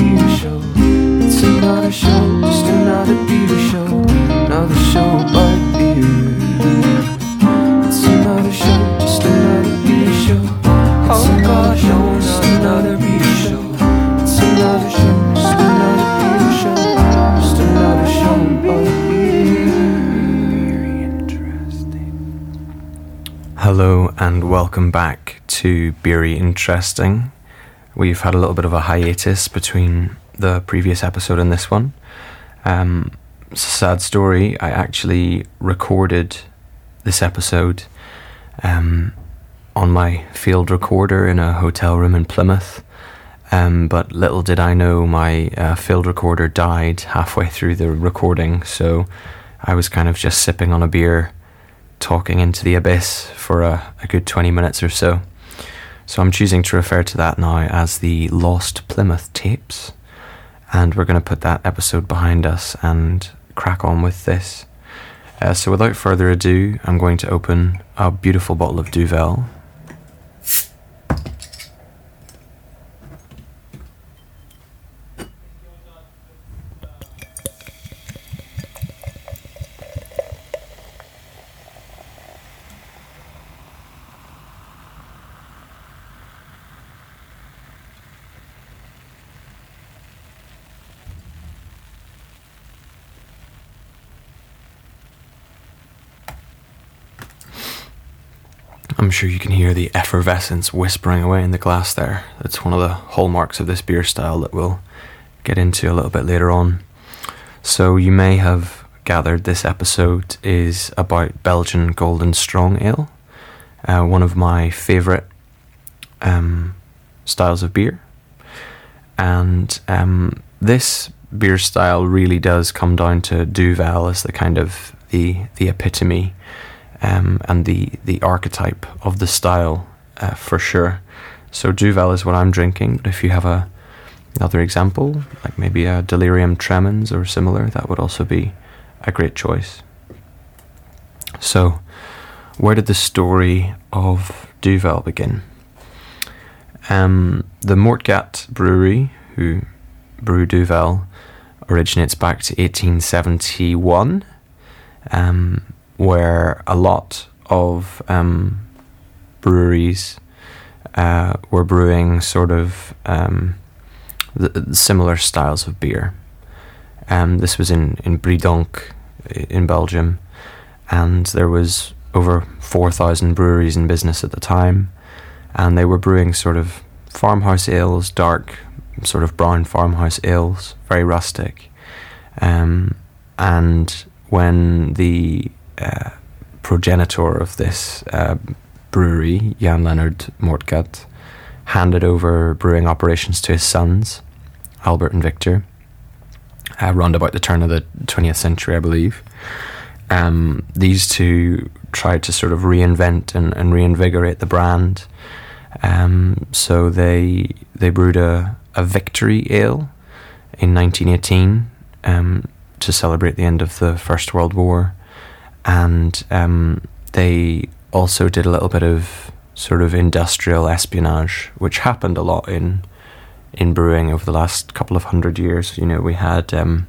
beer show. It's another show, just another beer show. Another show about beer. It's another show, just another beer show. Oh gosh, no, just another beer show. It's another show, just another beer show. Just another show about beer. Hello and welcome back to Beery Interesting. We've had a little bit of a hiatus between the previous episode and this one. Um, it's a sad story. I actually recorded this episode um, on my field recorder in a hotel room in Plymouth. Um, but little did I know my uh, field recorder died halfway through the recording, so I was kind of just sipping on a beer talking into the abyss for a, a good 20 minutes or so. So I'm choosing to refer to that now as the Lost Plymouth tapes. And we're going to put that episode behind us and crack on with this. Uh, so without further ado, I'm going to open a beautiful bottle of Duvel. I'm sure you can hear the effervescence whispering away in the glass there. That's one of the hallmarks of this beer style that we'll get into a little bit later on. So, you may have gathered this episode is about Belgian Golden Strong Ale, uh, one of my favourite um, styles of beer. And um, this beer style really does come down to Duvel as the kind of the the epitome um, and the the archetype of the style uh, for sure. So Duvel is what I'm drinking. But if you have a another example, like maybe a Delirium Tremens or similar, that would also be a great choice. So, where did the story of Duvel begin? Um, the Moortgat Brewery, who brew Duvel, originates back to 1871. Um, where a lot of um, breweries uh, were brewing sort of um, similar styles of beer. Um, this was in, in Breendonk in Belgium, and there was over 4,000 breweries in business at the time, and they were brewing sort of farmhouse ales, dark, sort of brown farmhouse ales, very rustic. Um, and when the uh, progenitor of this uh, brewery, Jan Leonard Moortgat, handed over brewing operations to his sons, Albert and Victor, uh, around about the turn of the 20th century, I believe. Um, these two tried to sort of reinvent and, and reinvigorate the brand. Um, so they they brewed a, a victory ale in 1918 um, to celebrate the end of the First World War and um, they also did a little bit of sort of industrial espionage, which happened a lot in in brewing over the last couple of hundred years. You know, we had um,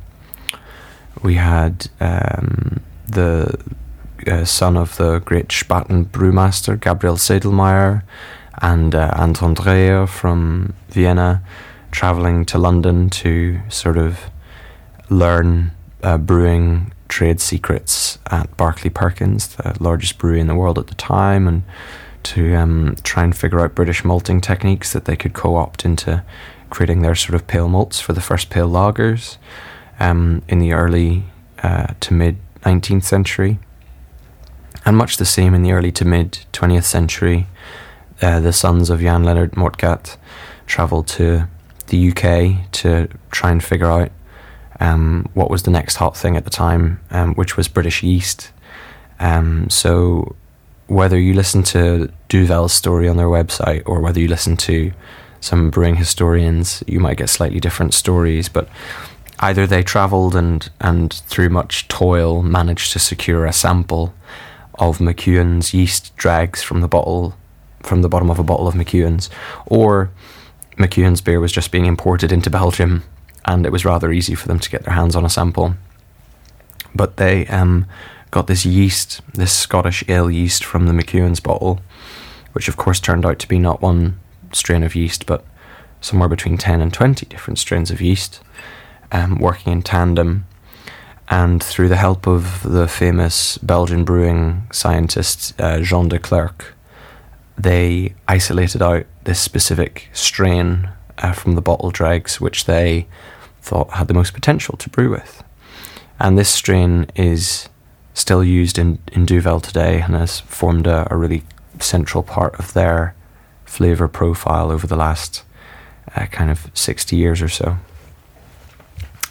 we had um, the uh, son of the great Spaten brewmaster Gabriel Sedlmayr and uh, Anton Dreher from Vienna traveling to London to sort of learn uh, brewing trade secrets at Barclay Perkins, the largest brewery in the world at the time, and to um, try and figure out British malting techniques that they could co opt into creating their sort of pale malts for the first pale lagers um, in the early uh, to mid 19th century. And much the same in the early to mid 20th century, uh, the sons of Jan Leonard Moortgat travelled to the UK to try and figure out um, what was the next hot thing at the time, um, which was British yeast. Um, so whether you listen to Duvel's story on their website or whether you listen to some brewing historians, you might get slightly different stories. But either they travelled and and through much toil managed to secure a sample of McEwan's yeast dregs from the bottle from the bottom of a bottle of McEwan's, or McEwan's beer was just being imported into Belgium, and it was rather easy for them to get their hands on a sample. But they um, got this yeast, this Scottish ale yeast from the McEwan's bottle, which of course turned out to be not one strain of yeast, but somewhere between 10 and 20 different strains of yeast um, working in tandem. And through the help of the famous Belgian brewing scientist uh, Jean de Clerck, they isolated out this specific strain uh, from the bottle dregs, which they thought had the most potential to brew with. And this strain is still used in, in Duvel today and has formed a, a really central part of their flavour profile over the last uh, kind of 60 years or so.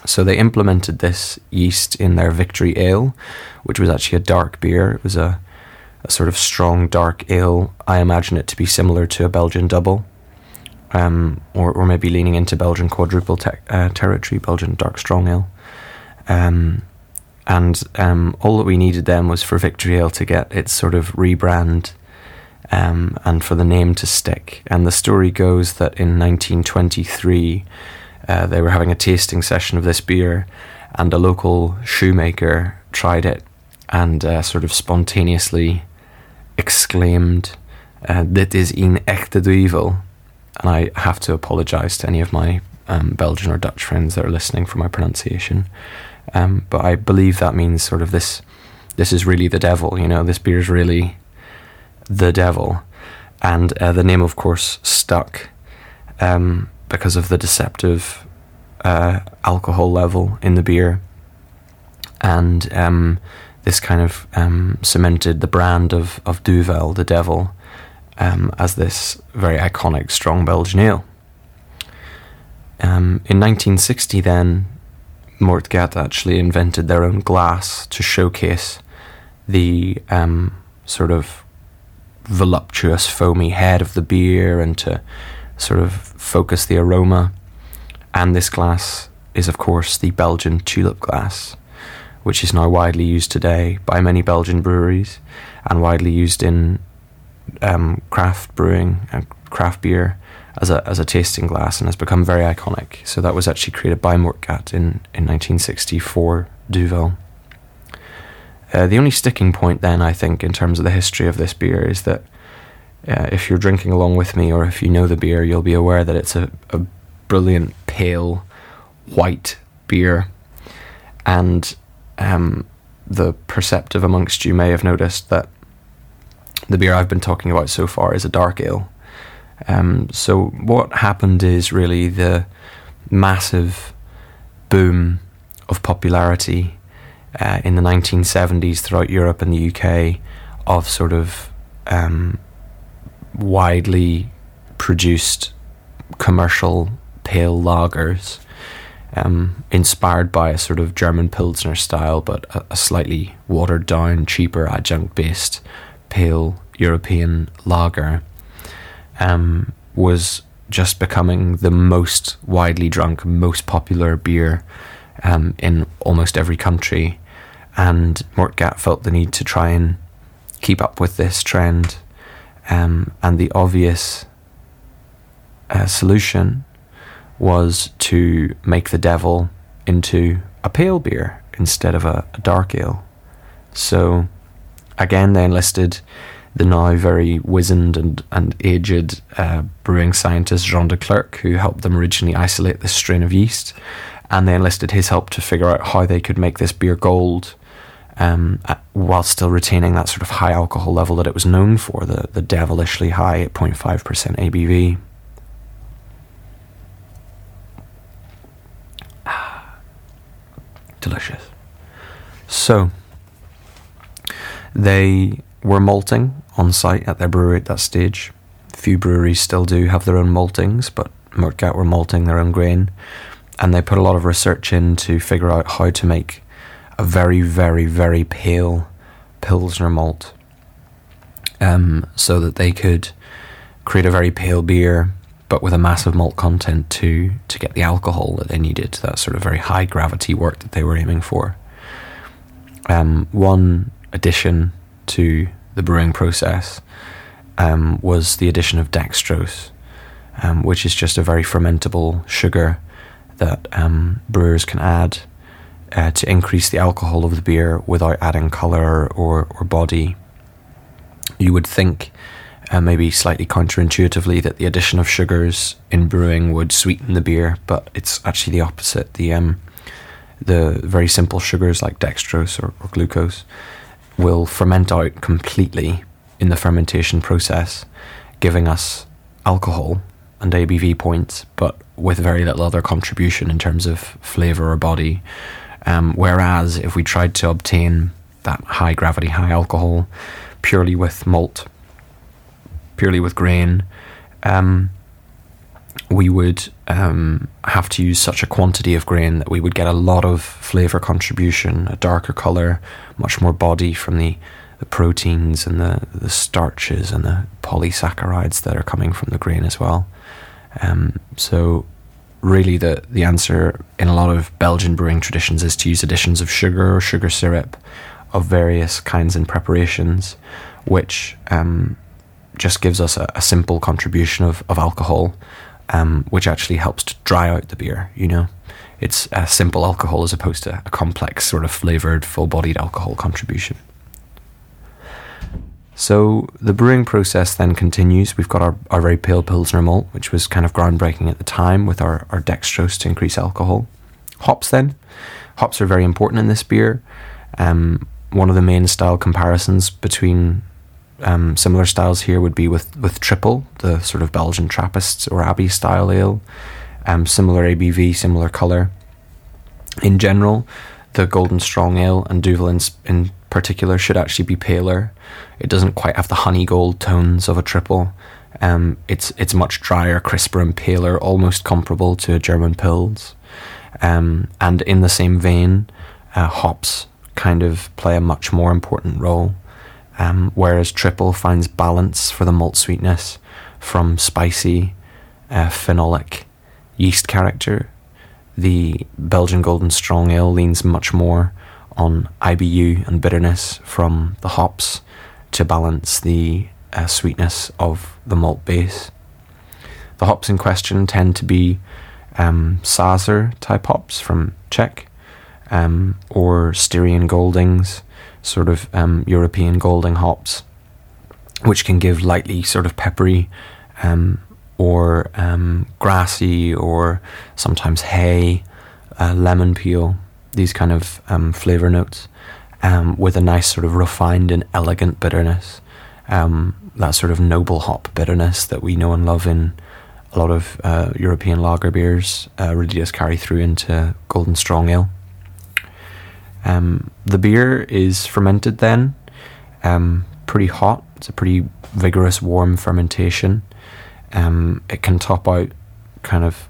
So they implemented this yeast in their Victory Ale, which was actually a dark beer. It was a, a sort of strong dark ale. I imagine it to be similar to a Belgian double, um, or, or maybe leaning into Belgian quadruple te- uh, territory, Belgian dark strong ale. Um, and um, all that we needed then was for Victory Ale to get its sort of rebrand um, and for the name to stick. And the story goes that in 1923, uh, they were having a tasting session of this beer, and a local shoemaker tried it and uh, sort of spontaneously exclaimed, uh, Dit is een echte duivel. And I have to apologise to any of my um, Belgian or Dutch friends that are listening for my pronunciation. Um, but I believe that means sort of this. This is really the devil, you know. This beer is really the devil, and uh, the name, of course, stuck um, because of the deceptive uh, alcohol level in the beer, and um, this kind of um, cemented the brand of of Duvel, the devil, um, as this very iconic strong Belgian ale. Um, in 1960, then Moortgat actually invented their own glass to showcase the um, sort of voluptuous, foamy head of the beer and to sort of focus the aroma. And this glass is, of course, the Belgian tulip glass, which is now widely used today by many Belgian breweries and widely used in um, craft brewing and craft beer as a as a tasting glass and has become very iconic. So that was actually created by Moortgat in in 1964 Duvel. Uh, the only sticking point, then, I think, in terms of the history of this beer, is that uh, if you're drinking along with me, or if you know the beer, you'll be aware that it's a, a brilliant pale white beer, and um, the perceptive amongst you may have noticed that the beer I've been talking about so far is a dark ale. Um, so what happened is really the massive boom of popularity uh, in the 1970s throughout Europe and the UK of sort of um, widely produced commercial pale lagers. Um, inspired by a sort of German Pilsner style, but a, a slightly watered down, cheaper adjunct based pale European lager um, was just becoming the most widely drunk, most popular beer um, in almost every country. And Moortgat felt the need to try and keep up with this trend. Um, and the obvious uh, solution was to make the devil into a pale beer instead of a, a dark ale. So, again, they enlisted the now very wizened and, and aged uh, brewing scientist Jean de Clerck, who helped them originally isolate this strain of yeast. And they enlisted his help to figure out how they could make this beer gold um, while still retaining that sort of high alcohol level that it was known for, the, the devilishly high 8.5% ABV. Delicious. So, they were malting on site at their brewery at that stage. Few breweries still do have their own maltings, but Moortgat were malting their own grain, and they put a lot of research in to figure out how to make a very, very, very pale pilsner malt, um, so that they could create a very pale beer, but with a massive malt content to to get the alcohol that they needed. That sort of very high gravity work that they were aiming for. Um, one addition to the brewing process um, was the addition of dextrose. um, which is just a very fermentable sugar that um, brewers can add uh, to increase the alcohol of the beer without adding colour or, or body. You would think, uh, maybe slightly counterintuitively, that the addition of sugars in brewing would sweeten the beer, but it's actually the opposite. The um, the very simple sugars like dextrose or, or glucose will ferment out completely in the fermentation process, giving us alcohol and ABV points, but with very little other contribution in terms of flavour or body. Um, whereas if we tried to obtain that high gravity, high alcohol purely with malt, purely with grain, um, we would um, have to use such a quantity of grain that we would get a lot of flavour contribution, a darker colour, much more body from the, the proteins and the, the starches and the polysaccharides that are coming from the grain as well. Um, so really the, the answer in a lot of Belgian brewing traditions is to use additions of sugar or sugar syrup of various kinds and preparations, which um, just gives us a, a, simple contribution of, of alcohol, um, which actually helps to dry out the beer, you know. It's a simple alcohol as opposed to a complex, sort of flavoured, full bodied alcohol contribution. So the brewing process then continues. We've got our, our very pale Pilsner malt, which was kind of groundbreaking at the time with our, our dextrose to increase alcohol. Hops then. Hops are very important in this beer. Um, one of the main style comparisons between um, similar styles here would be with, with Triple, the sort of Belgian Trappists or Abbey style ale. Um, similar ABV, similar colour. In general, the Golden Strong Ale and Duvel in, in particular should actually be paler. It doesn't quite have the honey gold tones of a triple. Um, it's it's much drier, crisper, and paler, almost comparable to a German Pils. Um, and in the same vein, uh, hops kind of play a much more important role. Um, whereas triple finds balance for the malt sweetness from spicy, uh, phenolic yeast character. The Belgian Golden Strong Ale leans much more on IBU and bitterness from the hops to balance the uh, sweetness of the malt base. The hops in question tend to be um, Sazor type hops from Czech um, or Styrian Goldings, sort of um, European Golding hops, which can give lightly sort of peppery um, or um, grassy or sometimes hay, uh, lemon peel these kind of um, flavor notes um, with a nice sort of refined and elegant bitterness. Um, that sort of noble hop bitterness that we know and love in a lot of uh, European lager beers uh, really does carry through into Golden Strong Ale. Um, the beer is fermented then, um, pretty hot. It's a pretty vigorous, warm fermentation. Um, it can top out kind of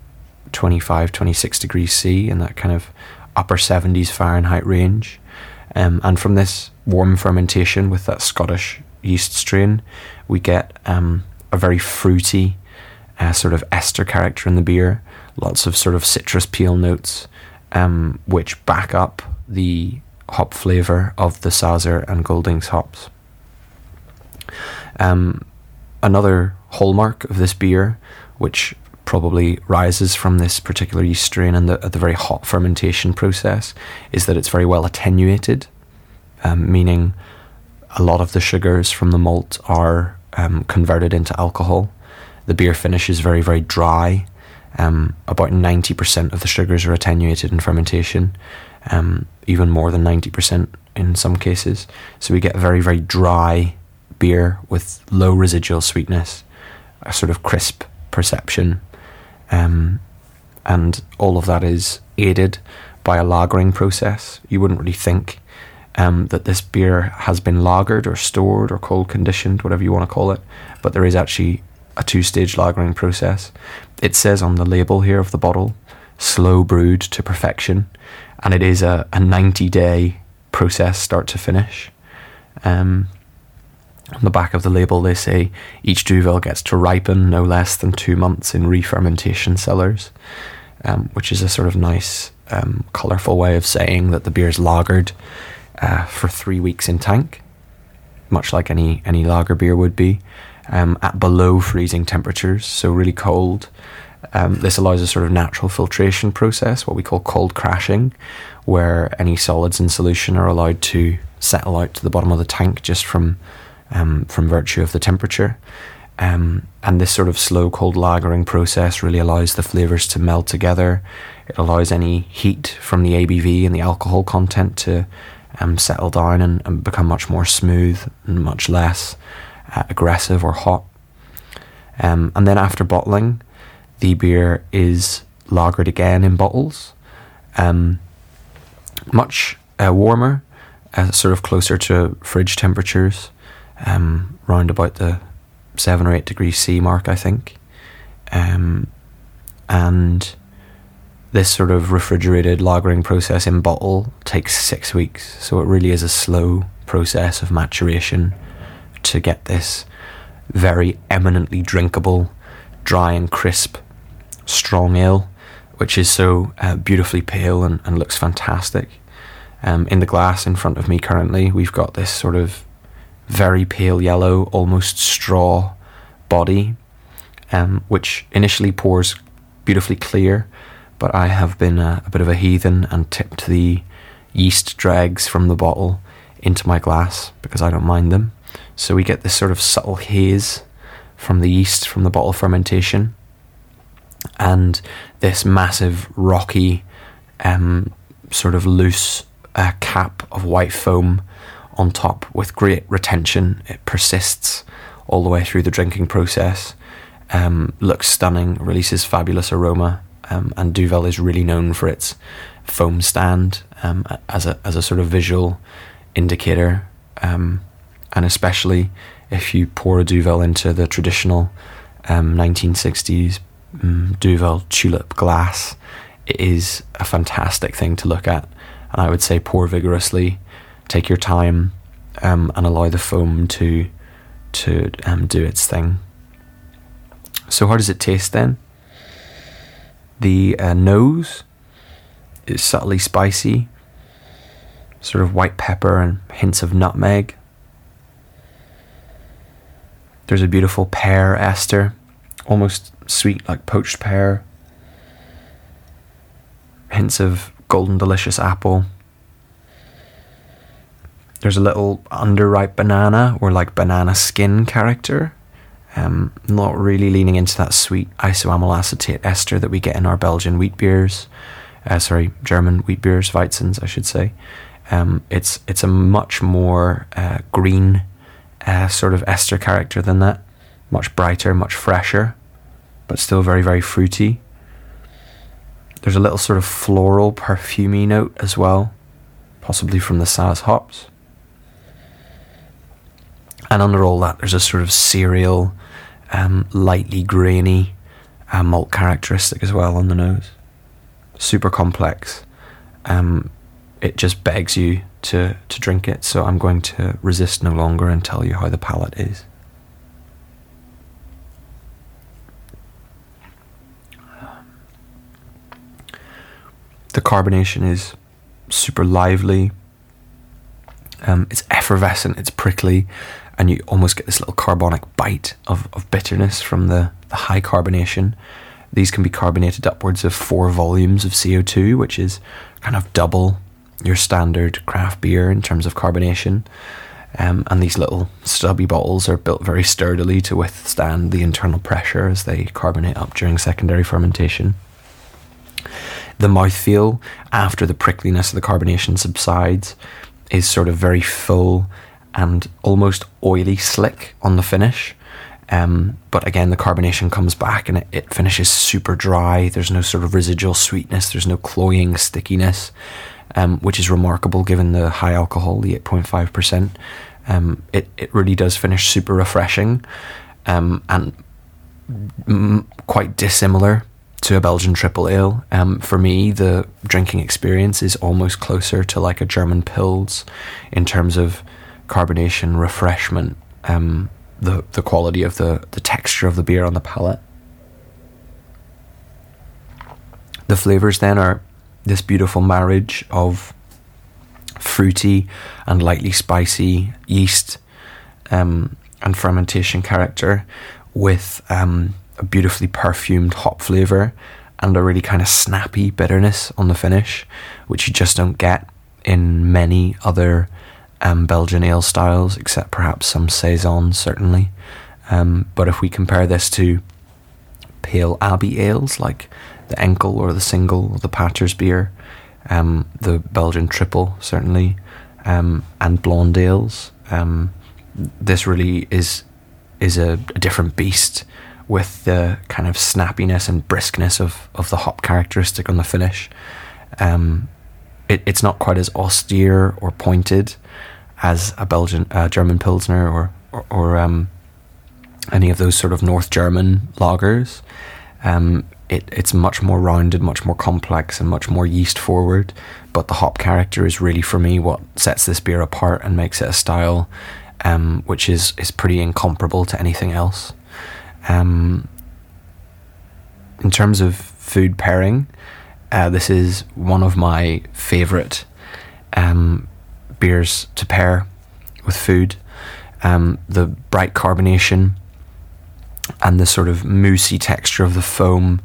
25, 26 degrees C in that kind of upper 70s Fahrenheit range. Um, and from this warm fermentation with that Scottish yeast strain, we get um, a very fruity uh, sort of ester character in the beer, lots of sort of citrus peel notes, um, which back up the hop flavour of the Sazer and Goldings hops. Um, another hallmark of this beer, which probably rises from this particular yeast strain and the, the very hot fermentation process is that it's very well attenuated, um, meaning a lot of the sugars from the malt are um, converted into alcohol. The beer finish is very, very dry. Um, about 90% of the sugars are attenuated in fermentation, um, even more than 90% in some cases. So we get a very, very dry beer with low residual sweetness, a sort of crisp perception um, and all of that is aided by a lagering process. You wouldn't really think um, that this beer has been lagered or stored or cold conditioned, whatever you want to call it, but there is actually a two stage lagering process. It says on the label here of the bottle, slow brewed to perfection, and it is a, a 90 day process, start to finish. Um, on the back of the label, they say each Duvel gets to ripen no less than two months in re fermentation cellars, um, which is a sort of nice, um, colourful way of saying that the beer is lagered uh, for three weeks in tank, much like any, any lager beer would be. Um, at below freezing temperatures, so really cold. Um, this allows a sort of natural filtration process, what we call cold crashing, where any solids in solution are allowed to settle out to the bottom of the tank just from um, from virtue of the temperature. Um, and this sort of slow cold lagering process really allows the flavors to meld together. It allows any heat from the ABV and the alcohol content to um, settle down and, and, become much more smooth and much less uh, aggressive or hot. Um, and then after bottling, the beer is lagered again in bottles, um, much uh, warmer, uh, sort of closer to fridge temperatures, um, round about the seven or eight degrees C mark, I think. Um, and this sort of refrigerated lagering process in bottle takes six weeks. So it really is a slow process of maturation to get this very eminently drinkable, dry and crisp, strong ale, which is so uh, beautifully pale and, and looks fantastic. Um, in the glass in front of me currently, we've got this sort of very pale yellow, almost straw body, um, which initially pours beautifully clear, but I have been a, a bit of a heathen and tipped the yeast dregs from the bottle into my glass because I don't mind them. So we get this sort of subtle haze from the yeast from the bottle fermentation, and this massive rocky, um, sort of loose uh, cap of white foam on top with great retention. It persists all the way through the drinking process. Um, looks stunning, releases fabulous aroma, um, and Duvel is really known for its foam stand um, as a as a sort of visual indicator, um, and especially if you pour a Duvel into the traditional 1960s um, um, Duvel tulip glass, it is a fantastic thing to look at, and I would say pour vigorously take your time um, and allow the foam to to um, do its thing. So how does it taste then? The uh, nose is subtly spicy, sort of white pepper and hints of nutmeg. There's a beautiful pear ester, almost sweet like poached pear. Hints of golden delicious apple there's a little underripe banana or like banana skin character. Um, not really leaning into that sweet isoamyl acetate ester that we get in our Belgian wheat beers. Uh, sorry, German wheat beers, Weizens, I should say. Um, it's it's a much more uh, green uh, sort of ester character than that. Much brighter, much fresher, but still very very fruity. There's a little sort of floral, perfumy note as well, possibly from the Saaz hops. And under all that, there's a sort of cereal, um, lightly grainy uh, malt characteristic as well on the nose. Super complex. Um, it just begs you to, to drink it, so I'm going to resist no longer and tell you how the palate is. The carbonation is super lively. Um, it's effervescent, it's prickly, and you almost get this little carbonic bite of, of bitterness from the, the high carbonation. These can be carbonated upwards of four volumes of CO2, which is kind of double your standard craft beer in terms of carbonation. Um, and these little stubby bottles are built very sturdily to withstand the internal pressure as they carbonate up during secondary fermentation. The mouthfeel after the prickliness of the carbonation subsides is sort of very full and almost oily slick on the finish. Um, but again, the carbonation comes back and it, it, finishes super dry. There's no sort of residual sweetness. There's no cloying stickiness, um, which is remarkable given the high alcohol, the 8.5%. Um, it, it really does finish super refreshing um, and m- quite dissimilar to a Belgian triple ale. Um, for me, the drinking experience is almost closer to like a German Pils in terms of carbonation, refreshment, um, the the quality of the the texture of the beer on the palate. The flavors then are this beautiful marriage of fruity and lightly spicy yeast, um, and fermentation character with um, a beautifully perfumed hop flavour and a really kind of snappy bitterness on the finish, which you just don't get in many other um, Belgian ale styles, except perhaps some saisons, certainly. Um, but if we compare this to pale abbey ales like the Enkel or the Single the Pater's beer, um, the Belgian triple certainly, um, and blonde ales, um, this really is is a, a different beast with the kind of snappiness and briskness of, of the hop characteristic on the finish. Um, it, it's not quite as austere or pointed as a Belgian, uh, German Pilsner or, or, or um, any of those sort of North German lagers. Um, it, it's much more rounded, much more complex, and much more yeast forward. But the hop character is really, for me, what sets this beer apart and makes it a style um, which is, is pretty incomparable to anything else. Um, in terms of food pairing, uh, this is one of my favourite um, beers to pair with food. Um, the bright carbonation and the sort of moussey texture of the foam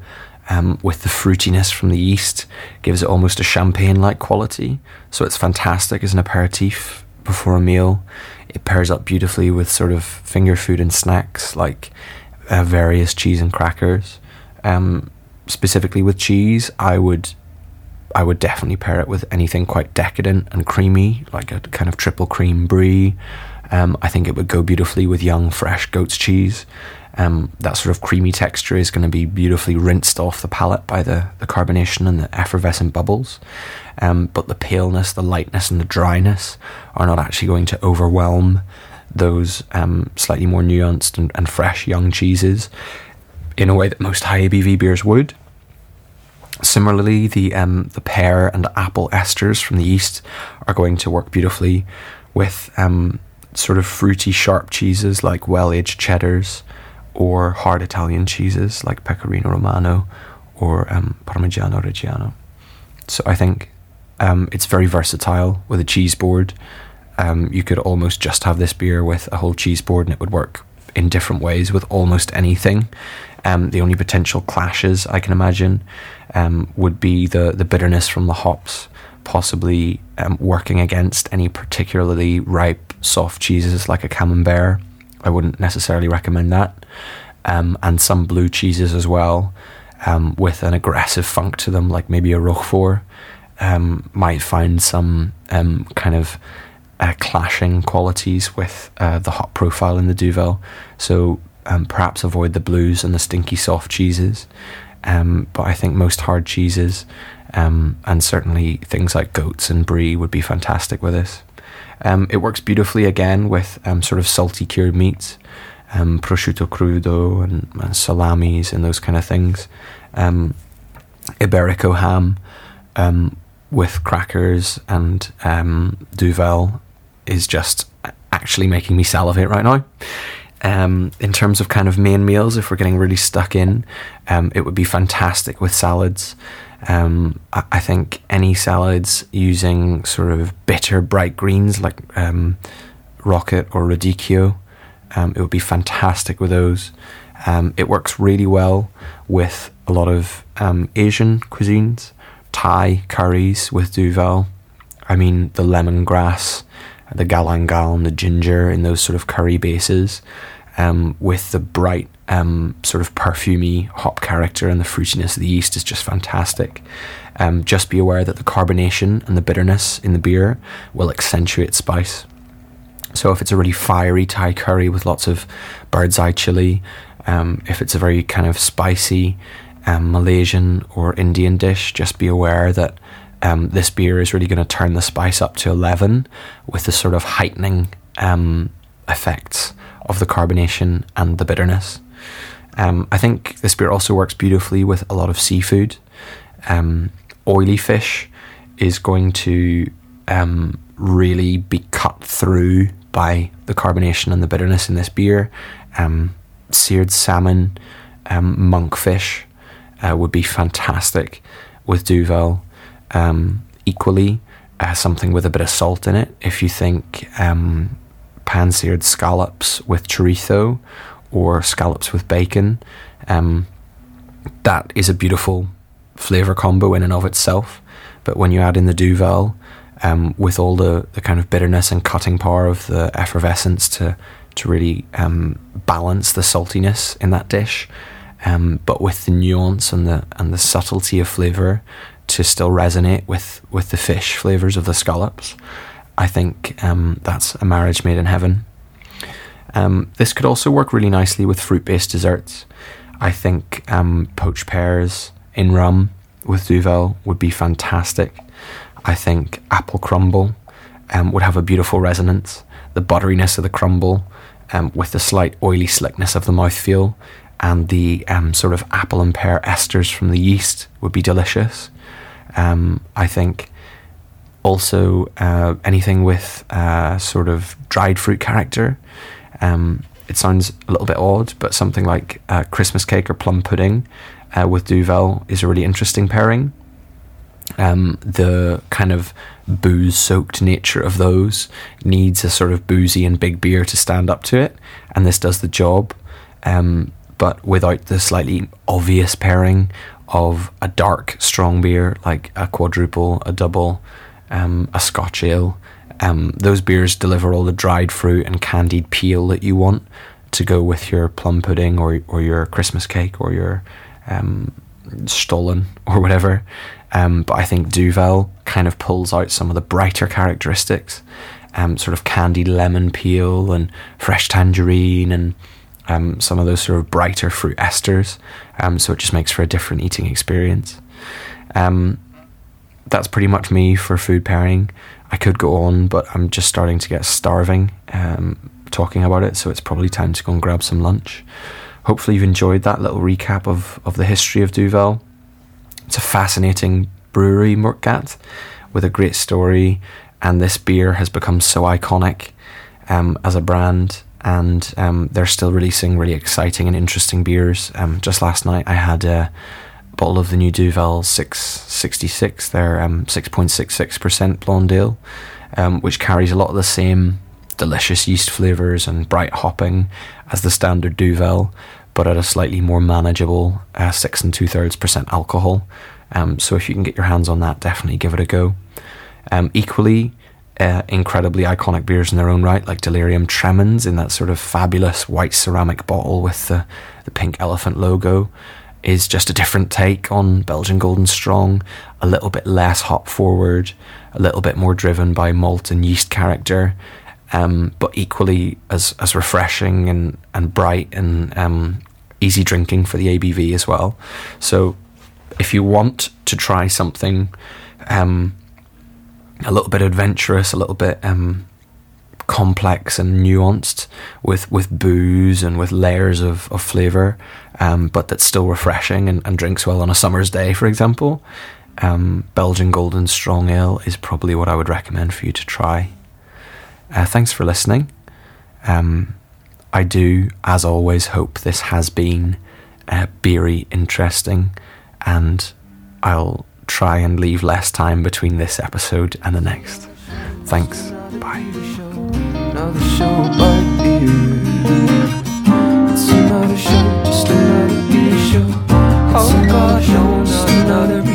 um, with the fruitiness from the yeast gives it almost a champagne like quality. So it's fantastic as an aperitif before a meal. It pairs up beautifully with sort of finger food and snacks like uh, various cheese and crackers. Um, specifically with cheese, I would I would definitely pair it with anything quite decadent and creamy, like a kind of triple cream brie. Um, I think it would go beautifully with young, fresh goat's cheese. Um, that sort of creamy texture is going to be beautifully rinsed off the palate by the, the carbonation and the effervescent bubbles. Um, but the paleness, the lightness, and the dryness are not actually going to overwhelm those um, slightly more nuanced and, and fresh young cheeses in a way that most high ABV beers would. Similarly, the um, the pear and apple esters from the yeast are going to work beautifully with um, sort of fruity, sharp cheeses like well aged cheddars or hard Italian cheeses like Pecorino Romano or um, Parmigiano Reggiano. So I think um, it's very versatile with a cheese board. Um, you could almost just have this beer with a whole cheese board and it would work in different ways with almost anything. Um, the only potential clashes I can imagine um, would be the, the bitterness from the hops, possibly um, working against any particularly ripe, soft cheeses like a camembert. I wouldn't necessarily recommend that. Um, and some blue cheeses as well, um, with an aggressive funk to them, like maybe a Roquefort, um, might find some kind of uh, clashing qualities with uh, the hot profile in the Duvel. So um, perhaps avoid the blues and the stinky soft cheeses. Um, but I think most hard cheeses um, and certainly things like goats and brie would be fantastic with this. Um, it works beautifully again with um, sort of salty cured meats, um, prosciutto crudo and, and, salamis and those kind of things. Iberico ham with crackers and Duvel is just actually making me salivate right now. Um, in terms of kind of main meals, if we're getting really stuck in, um, it would be fantastic with salads. Um, I, I, think any salads using sort of bitter bright greens like um, rocket or radicchio, um, it would be fantastic with those. Um, it works really well with a lot of Asian cuisines, Thai curries with Duvel. I mean, the lemongrass the galangal and the ginger in those sort of curry bases, um, with the bright um, sort of perfumy hop character and the fruitiness of the yeast is just fantastic. Um, just be aware that the carbonation and the bitterness in the beer will accentuate spice. So if it's a really fiery Thai curry with lots of bird's eye chili, um, if it's a very kind of spicy um, Malaysian or Indian dish, just be aware that um, this beer is really going to turn the spice up to 11 with the sort of heightening um, effects of the carbonation and the bitterness. Um, I think this beer also works beautifully with a lot of seafood. Um, oily fish is going to um, really be cut through by the carbonation and the bitterness in this beer. Um, seared salmon, monkfish uh, would be fantastic with Duvel um, equally uh, something with a bit of salt in it. If you think um, pan seared scallops with chorizo or scallops with bacon. Um, that is a beautiful flavour combo in and of itself. But when you add in the Duvel, um, with all the, the kind of bitterness and cutting power of the effervescence to to really um, balance the saltiness in that dish, um, but with the nuance and the and the subtlety of flavour to still resonate with, with the fish flavours of the scallops. I think um, that's a marriage made in heaven. Um, this could also work really nicely with fruit based desserts. I think um, poached pears in rum with Duvel would be fantastic. I think apple crumble um, would have a beautiful resonance. The butteriness of the crumble um, with the slight oily slickness of the mouthfeel and the um, sort of apple and pear esters from the yeast would be delicious. Um, I think also uh, anything with uh, sort of dried fruit character. Um, it sounds a little bit odd, but something like uh, Christmas cake or plum pudding uh, with Duvel is a really interesting pairing. Um, the kind of booze soaked nature of those needs a sort of boozy and big beer to stand up to it, and this does the job. Um, but without the slightly obvious pairing of a dark, strong beer like a quadruple, a double, um, a Scotch ale. Um, those beers deliver all the dried fruit and candied peel that you want to go with your plum pudding or or your Christmas cake or your um, Stollen or whatever. Um, but I think Duvel kind of pulls out some of the brighter characteristics, um, sort of candied lemon peel and fresh tangerine and um, some of those sort of brighter fruit esters. Um, so it just makes for a different eating experience. Um, that's pretty much me for food pairing. I could go on, but I'm just starting to get starving um, talking about it, so it's probably time to go and grab some lunch. Hopefully, you've enjoyed that little recap of, of the history of Duvel. It's a fascinating brewery, Moortgat, with a great story, and this beer has become so iconic um, as a brand and um, they're still releasing really exciting and interesting beers. Um, just last night, I had a bottle of the new Duvel 666, their um, 6.66% blonde ale, um, which carries a lot of the same delicious yeast flavours and bright hopping as the standard Duvel, but at a slightly more manageable uh, six and two thirds percent alcohol. Um, so if you can get your hands on that, definitely give it a go. Um, equally, uh, incredibly iconic beers in their own right, like Delirium Tremens in that sort of fabulous white ceramic bottle with the, the pink elephant logo, is just a different take on Belgian Golden Strong, a little bit less hop forward, a little bit more driven by malt and yeast character, um, but equally as, as refreshing and, and bright and um, easy drinking for the ABV as well. So if you want to try something, um, a little bit adventurous, a little bit um, complex and nuanced with, with booze and with layers of, of flavour, um, but that's still refreshing and, and, drinks well on a summer's day, for example. Um, Belgian Golden Strong Ale is probably what I would recommend for you to try. Uh, thanks for listening. Um, I do, as always, hope this has been uh, beery interesting, and I'll try and leave less time between this episode and the next. Thanks. Bye another show but beer. It's another show, just another beer show. Oh God, show, just another beer.